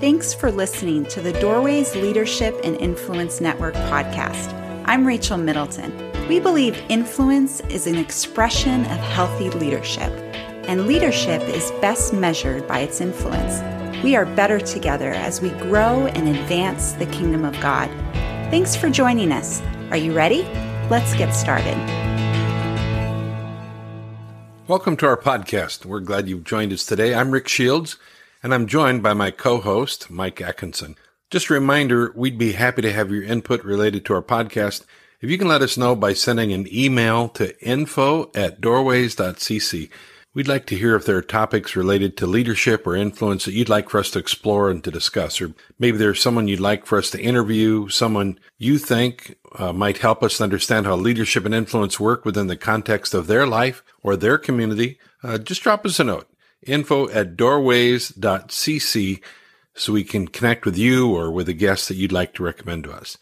Thanks for listening to the Doorways Leadership and Influence Network podcast. I'm Rachel Middleton. We believe influence is an expression of healthy leadership, and leadership is best measured by its influence. We are better together as we grow and advance the kingdom of God. Thanks for joining us. Are you ready? Let's get started. Welcome to our podcast. We're glad you've joined us today. I'm Rick Shields, and I'm joined by my co host, Mike Atkinson. Just a reminder, we'd be happy to have your input related to our podcast. If you can let us know by sending an email to info at doorways.cc. We'd like to hear if there are topics related to leadership or influence that you'd like for us to explore and to discuss, or maybe there's someone you'd like for us to interview, someone you think uh, might help us understand how leadership and influence work within the context of their life or their community. Uh, just drop us a note, info at doorways.cc, so we can connect with you or with a guest that you'd like to recommend to us.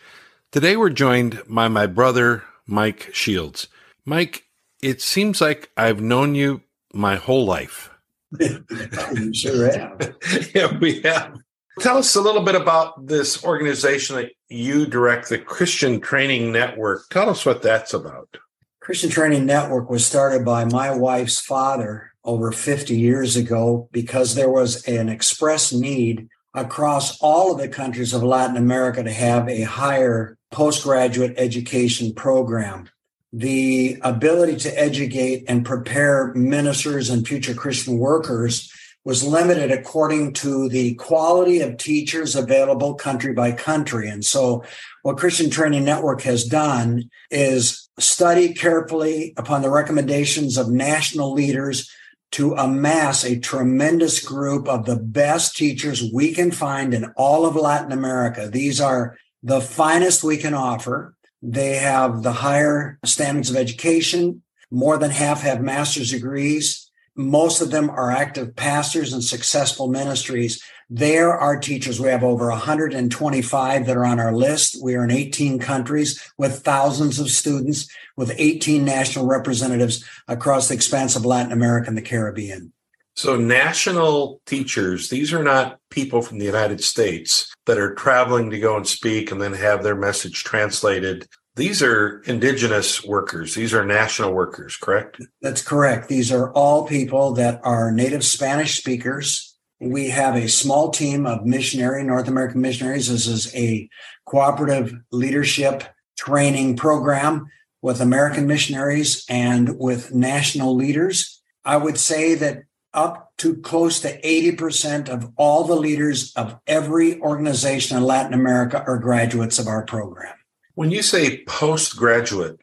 Today we're joined by my brother, Mike Shields. Mike, it seems like I've known you my whole life. you sure have. yeah, we have. Tell us a little bit about this organization that you direct, the Christian Training Network. Tell us what that's about. Christian Training Network was started by my wife's father over 50 years ago because there was an express need across all of the countries of Latin America to have a higher postgraduate education program the ability to educate and prepare ministers and future Christian workers was limited according to the quality of teachers available country by country. And so what Christian Training Network has done is study carefully upon the recommendations of national leaders to amass a tremendous group of the best teachers we can find in all of Latin America. These are the finest we can offer. They have the higher standards of education. More than half have master's degrees. Most of them are active pastors and successful ministries. There are teachers. We have over 125 that are on our list. We are in 18 countries with thousands of students, with 18 national representatives across the expanse of Latin America and the Caribbean. So, national teachers, these are not people from the United States that are traveling to go and speak and then have their message translated. These are indigenous workers. These are national workers, correct? That's correct. These are all people that are native Spanish speakers. We have a small team of missionary, North American missionaries. This is a cooperative leadership training program with American missionaries and with national leaders. I would say that up to close to 80% of all the leaders of every organization in Latin America are graduates of our program. When you say postgraduate,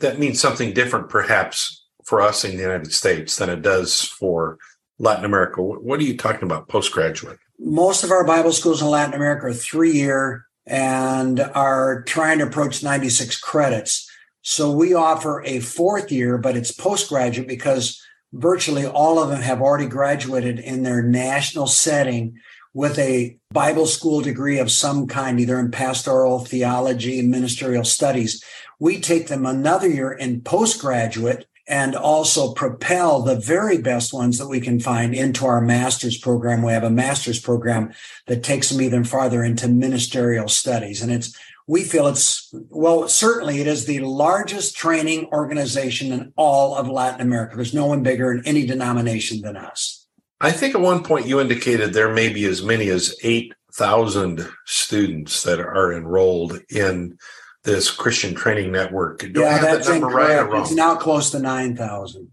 that means something different perhaps for us in the United States than it does for Latin America. What are you talking about postgraduate? Most of our Bible schools in Latin America are three year and are trying to approach 96 credits. So we offer a fourth year, but it's postgraduate because virtually all of them have already graduated in their national setting with a Bible school degree of some kind, either in pastoral theology and ministerial studies. We take them another year in postgraduate and also propel the very best ones that we can find into our master's program. We have a master's program that takes them even farther into ministerial studies. And it's we feel it's, well, certainly it is the largest training organization in all of Latin America. There's no one bigger in any denomination than us. I think at one point you indicated there may be as many as 8,000 students that are enrolled in this Christian training network. Do yeah, that's that incorrect. Right it's now close to 9,000.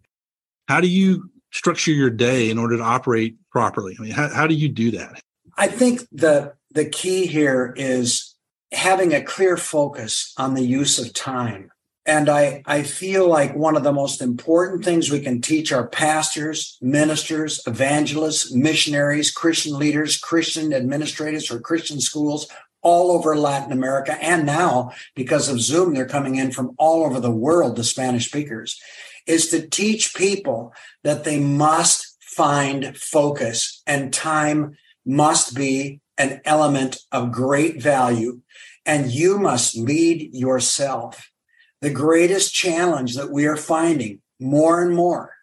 How do you structure your day in order to operate properly? I mean, how, how do you do that? I think the the key here is having a clear focus on the use of time. And I, I feel like one of the most important things we can teach our pastors, ministers, evangelists, missionaries, Christian leaders, Christian administrators or Christian schools all over Latin America. And now, because of Zoom, they're coming in from all over the world, the Spanish speakers, is to teach people that they must find focus and time must be an element of great value and you must lead yourself. The greatest challenge that we are finding more and more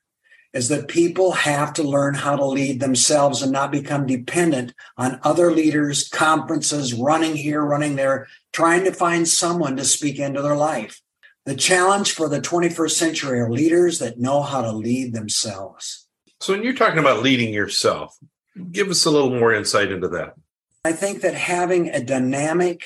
is that people have to learn how to lead themselves and not become dependent on other leaders, conferences, running here, running there, trying to find someone to speak into their life. The challenge for the 21st century are leaders that know how to lead themselves. So, when you're talking about leading yourself, give us a little more insight into that. I think that having a dynamic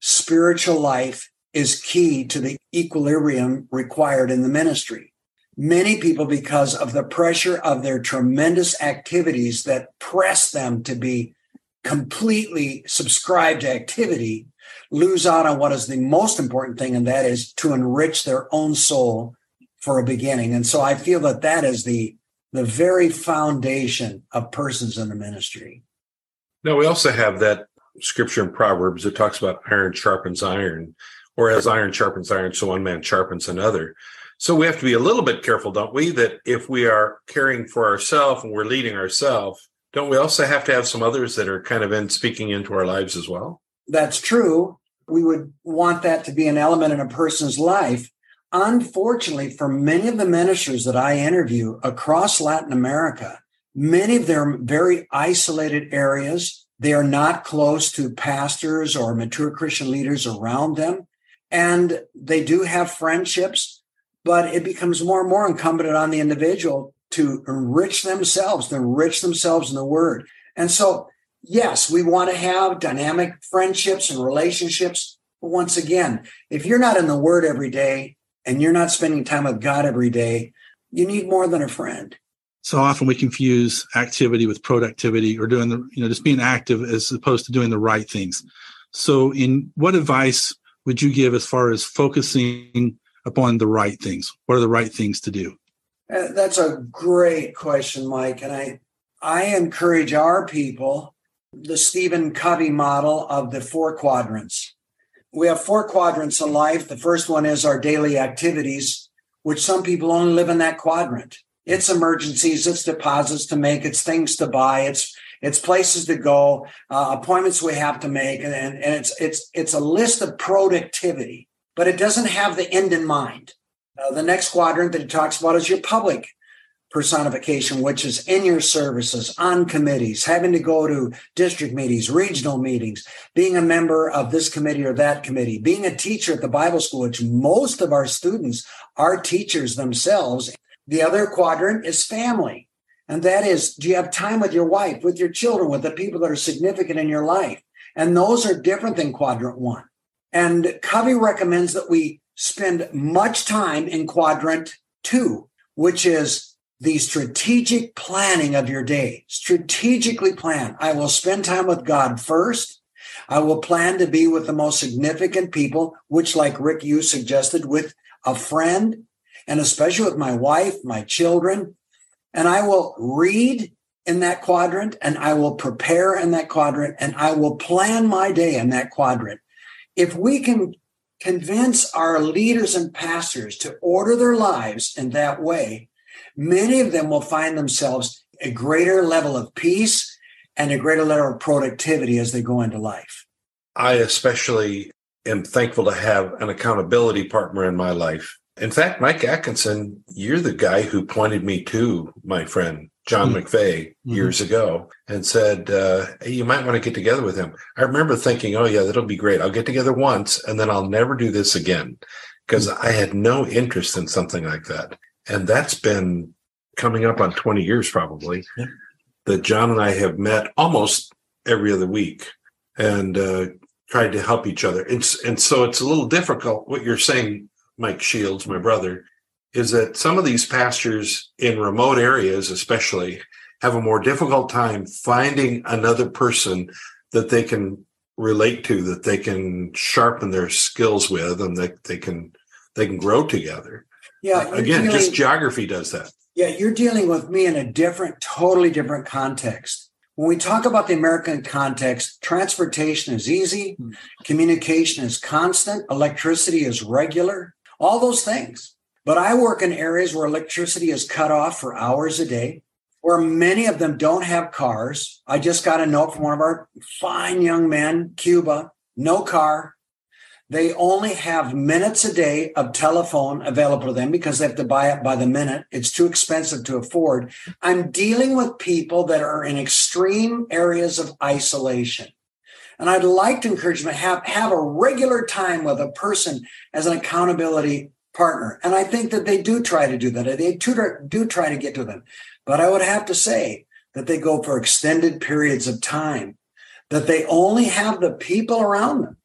spiritual life is key to the equilibrium required in the ministry. Many people, because of the pressure of their tremendous activities that press them to be completely subscribed to activity, lose out on what is the most important thing, and that is to enrich their own soul for a beginning. And so I feel that that is the the very foundation of persons in the ministry. Now we also have that scripture in Proverbs that talks about iron sharpens iron, or as iron sharpens iron, so one man sharpens another. So we have to be a little bit careful, don't we? That if we are caring for ourselves and we're leading ourselves, don't we also have to have some others that are kind of in speaking into our lives as well? That's true. We would want that to be an element in a person's life. Unfortunately, for many of the ministers that I interview across Latin America, many of them very isolated areas. They are not close to pastors or mature Christian leaders around them. And they do have friendships, but it becomes more and more incumbent on the individual to enrich themselves, to enrich themselves in the word. And so, yes, we want to have dynamic friendships and relationships. But once again, if you're not in the word every day, and you're not spending time with God every day, you need more than a friend. So often we confuse activity with productivity or doing the, you know, just being active as opposed to doing the right things. So, in what advice would you give as far as focusing upon the right things? What are the right things to do? Uh, that's a great question, Mike. And I, I encourage our people the Stephen Covey model of the four quadrants we have four quadrants in life. The first one is our daily activities, which some people only live in that quadrant. It's emergencies, it's deposits to make, it's things to buy, it's it's places to go, uh, appointments we have to make, and, and, and it's it's it's a list of productivity, but it doesn't have the end in mind. Uh, the next quadrant that he talks about is your public personification, which is in your services, on committees, having to go to district meetings, regional meetings, being a member of this committee or that committee, being a teacher at the Bible school, which most of our students are teachers themselves. The other quadrant is family. And that is, do you have time with your wife, with your children, with the people that are significant in your life? And those are different than quadrant one. And Covey recommends that we spend much time in quadrant two, which is the strategic planning of your day. Strategically plan. I will spend time with God first. I will plan to be with the most significant people, which, like Rick, you suggested, with a friend, and especially with my wife, my children. And I will read in that quadrant, and I will prepare in that quadrant, and I will plan my day in that quadrant. If we can convince our leaders and pastors to order their lives in that way, many of them will find themselves a greater level of peace and a greater level of productivity as they go into life. I especially am thankful to have an accountability partner in my life. In fact, Mike Atkinson, you're the guy who pointed me to my friend John mm-hmm. McVeigh mm-hmm. years ago and said, uh, hey, you might want to get together with him. I remember thinking, oh, yeah, that'll be great. I'll get together once and then I'll never do this again because mm-hmm. I had no interest in something like that and that's been coming up on 20 years probably yeah. that john and i have met almost every other week and uh, tried to help each other and so it's a little difficult what you're saying mike shields my brother is that some of these pastors in remote areas especially have a more difficult time finding another person that they can relate to that they can sharpen their skills with and that they can they can grow together yeah. Again, dealing, just geography does that. Yeah, you're dealing with me in a different, totally different context. When we talk about the American context, transportation is easy, hmm. communication is constant, electricity is regular, all those things. But I work in areas where electricity is cut off for hours a day, where many of them don't have cars. I just got a note from one of our fine young men, Cuba, no car, They only have minutes a day of telephone available to them because they have to buy it by the minute. It's too expensive to afford. I'm dealing with people that are in extreme areas of isolation. And I'd like to encourage them to have, have a regular time with a person as an accountability partner. And I think that they do try to do that. They do, do try to get to them. But I would have to say that they go for extended periods of time, that they only have the people around them.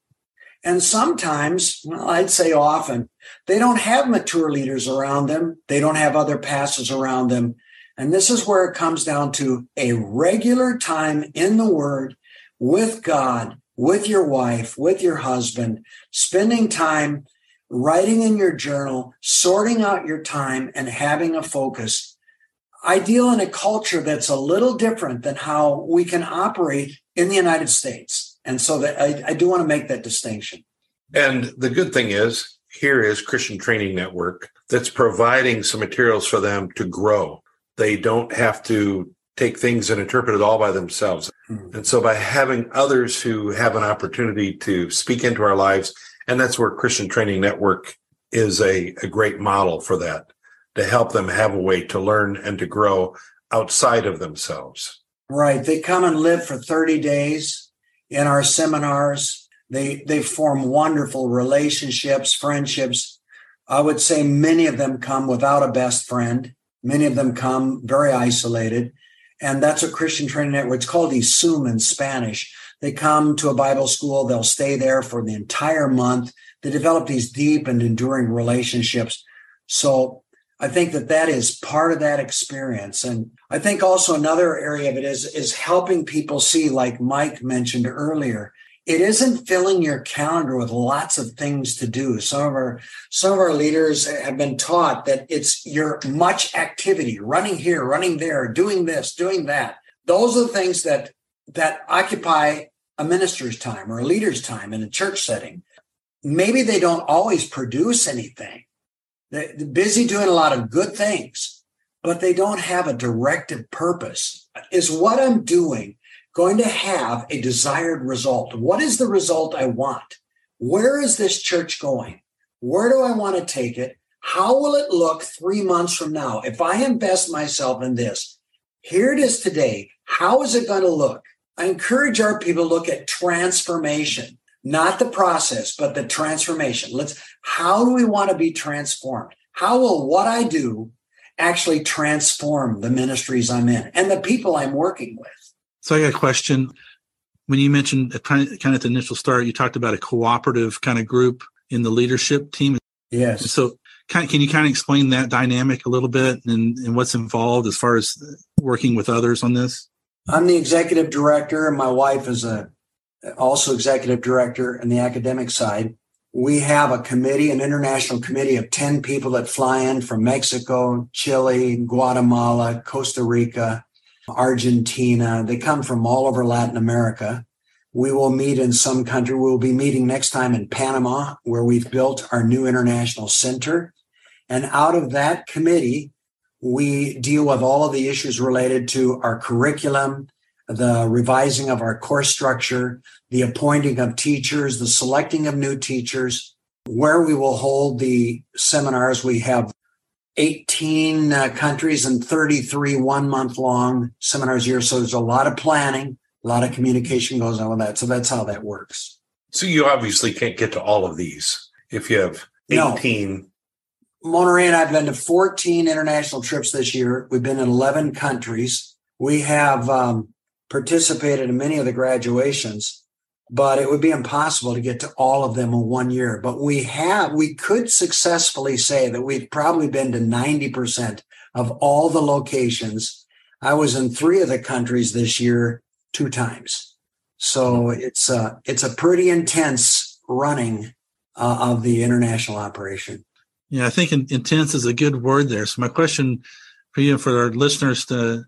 And sometimes, well, I'd say often, they don't have mature leaders around them. They don't have other pastors around them. And this is where it comes down to a regular time in the Word with God, with your wife, with your husband, spending time writing in your journal, sorting out your time, and having a focus. Ideal in a culture that's a little different than how we can operate in the United States. And so that I, I do want to make that distinction. And the good thing is, here is Christian Training Network that's providing some materials for them to grow. They don't have to take things and interpret it all by themselves. Mm-hmm. And so by having others who have an opportunity to speak into our lives, and that's where Christian Training Network is a, a great model for that, to help them have a way to learn and to grow outside of themselves. Right. They come and live for 30 days in our seminars. They they form wonderful relationships, friendships. I would say many of them come without a best friend. Many of them come very isolated. And that's a Christian training network. It's called ISUM in Spanish. They come to a Bible school, they'll stay there for the entire month. They develop these deep and enduring relationships. So I think that that is part of that experience. And I think also another area of it is, is helping people see, like Mike mentioned earlier, it isn't filling your calendar with lots of things to do. Some of our some of our leaders have been taught that it's your much activity, running here, running there, doing this, doing that. Those are the things that that occupy a minister's time or a leader's time in a church setting. Maybe they don't always produce anything. They're busy doing a lot of good things, but they don't have a directed purpose. Is what I'm doing going to have a desired result. What is the result I want? Where is this church going? Where do I want to take it? How will it look three months from now? If I invest myself in this, here it is today. How is it going to look? I encourage our people to look at transformation, not the process, but the transformation. Let's, how do we want to be transformed? How will what I do actually transform the ministries I'm in and the people I'm working with? So I got a question. When you mentioned kind of, at the initial start, you talked about a cooperative kind of group in the leadership team. Yes. So can, can you kind of explain that dynamic a little bit and, and what's involved as far as working with others on this? I'm the executive director, and my wife is a also executive director in the academic side. We have a committee, an international committee of 10 people that fly in from Mexico, Chile, Guatemala, Costa Rica, Argentina. They come from all over Latin America. We will meet in some country. We'll be meeting next time in Panama, where we've built our new international center. And out of that committee, we deal with all of the issues related to our curriculum, the revising of our course structure, the appointing of teachers, the selecting of new teachers, where we will hold the seminars. We have 18 uh, countries and 33 one month long seminars a year. So there's a lot of planning, a lot of communication goes on with that. So that's how that works. So you obviously can't get to all of these if you have 18. No. Monterey and I've been to 14 international trips this year. We've been in 11 countries. We have um, participated in many of the graduations but it would be impossible to get to all of them in one year. But we have, we could successfully say that we've probably been to 90% of all the locations. I was in three of the countries this year, two times. So it's a, it's a pretty intense running uh, of the international operation. Yeah, I think intense is a good word there. So my question for you and for our listeners to,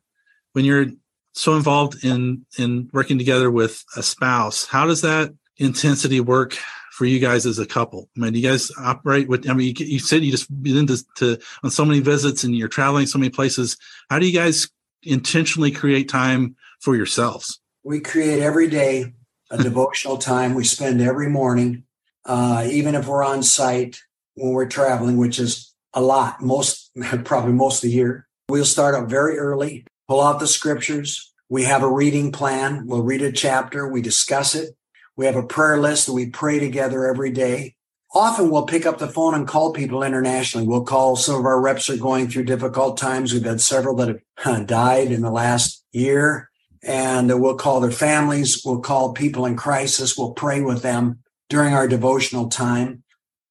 when you're so involved in in working together with a spouse how does that intensity work for you guys as a couple? I mean you guys operate with i mean you, you said you just been to, to on so many visits and you're traveling so many places. How do you guys intentionally create time for yourselves? We create every day a devotional time. We spend every morning uh, even if we're on site when we're traveling, which is a lot, most probably most of the year. We'll start up very early, pull out the scriptures. We have a reading plan. We'll read a chapter. We discuss it. We have a prayer list that we pray together every day. Often we'll pick up the phone and call people internationally. We'll call some of our reps are going through difficult times. We've had several that have died in the last year and we'll call their families. We'll call people in crisis. We'll pray with them during our devotional time.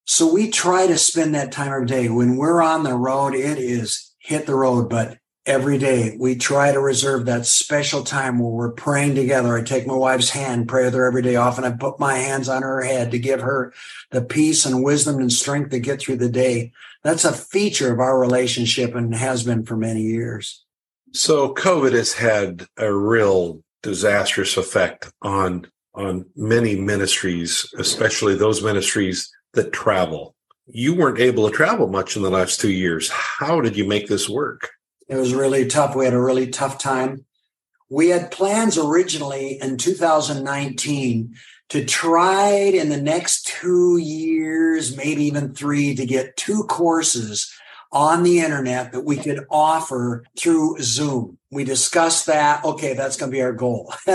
So we try to spend that time of day. When we're on the road, it is hit the road, but every day we try to reserve that special time where we're praying together. I take my wife's hand, pray with her every day. Often I put my hands on her head to give her the peace and wisdom and strength to get through the day. That's a feature of our relationship and has been for many years. So COVID has had a real disastrous effect on on many ministries, especially those ministries that travel. You weren't able to travel much in the last two years. How did you make this work? It was really tough. We had a really tough time. We had plans originally in 2019 to try in the next two years, maybe even three, to get two courses on the internet that we could offer through Zoom. We discussed that. Okay, that's going to be our goal.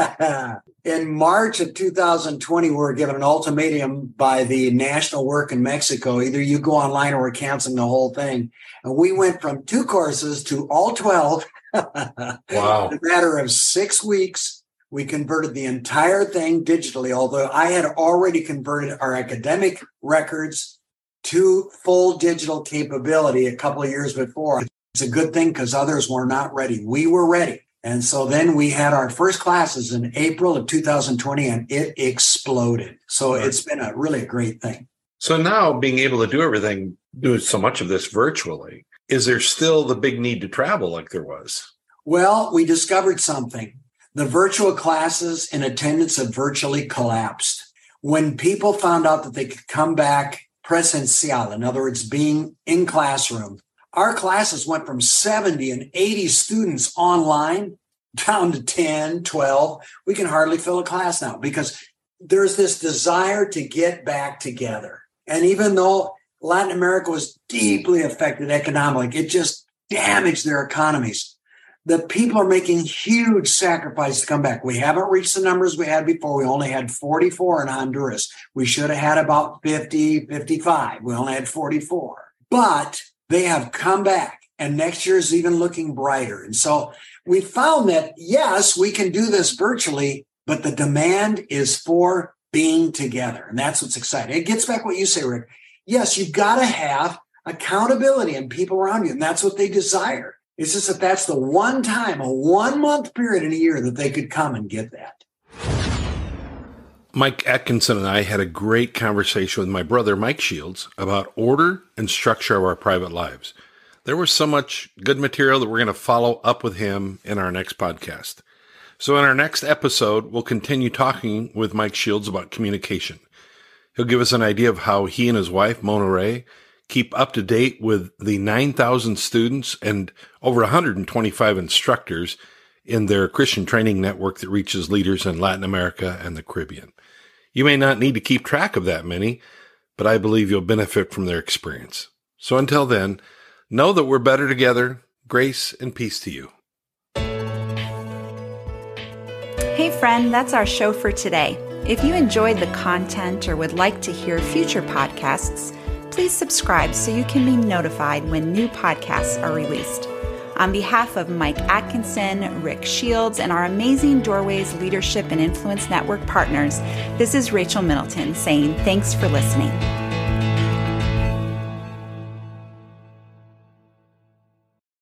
in March of 2020, we were given an ultimatum by the national work in Mexico. Either you go online or we're canceling the whole thing. And we went from two courses to all 12. wow. In a matter of six weeks, we converted the entire thing digitally, although I had already converted our academic records to full digital capability a couple of years before. It's a good thing because others were not ready. We were ready. And so then we had our first classes in April of 2020 and it exploded. So right. it's been a really a great thing. So now being able to do everything, do so much of this virtually, is there still the big need to travel like there was? Well, we discovered something. The virtual classes in attendance have virtually collapsed. When people found out that they could come back presencial, in other words, being in classroom. Our classes went from 70 and 80 students online down to 10, 12. We can hardly fill a class now because there's this desire to get back together. And even though Latin America was deeply affected economically, it just damaged their economies the people are making huge sacrifices to come back. We haven't reached the numbers we had before. We only had 44 in Honduras. We should have had about 50, 55. We only had 44. But they have come back and next year is even looking brighter. And so we found that yes, we can do this virtually, but the demand is for being together. And that's what's exciting. It gets back what you say, Rick. Yes, you've got to have accountability and people around you. And that's what they desire. It's just that that's the one time, a one month period in a year that they could come and get that. Mike Atkinson and I had a great conversation with my brother, Mike Shields, about order and structure of our private lives. There was so much good material that we're going to follow up with him in our next podcast. So, in our next episode, we'll continue talking with Mike Shields about communication. He'll give us an idea of how he and his wife, Mona Ray, keep up to date with the 9,000 students and over 125 instructors in their Christian training network that reaches leaders in Latin America and the Caribbean. You may not need to keep track of that many, but I believe you'll benefit from their experience. So until then, know that we're better together. Grace and peace to you. Hey, friend, that's our show for today. If you enjoyed the content or would like to hear future podcasts, please subscribe so you can be notified when new podcasts are released. On behalf of Mike Atkinson, Rick Shields, and our amazing Doorways Leadership and Influence Network partners, this is Rachel Middleton saying thanks for listening.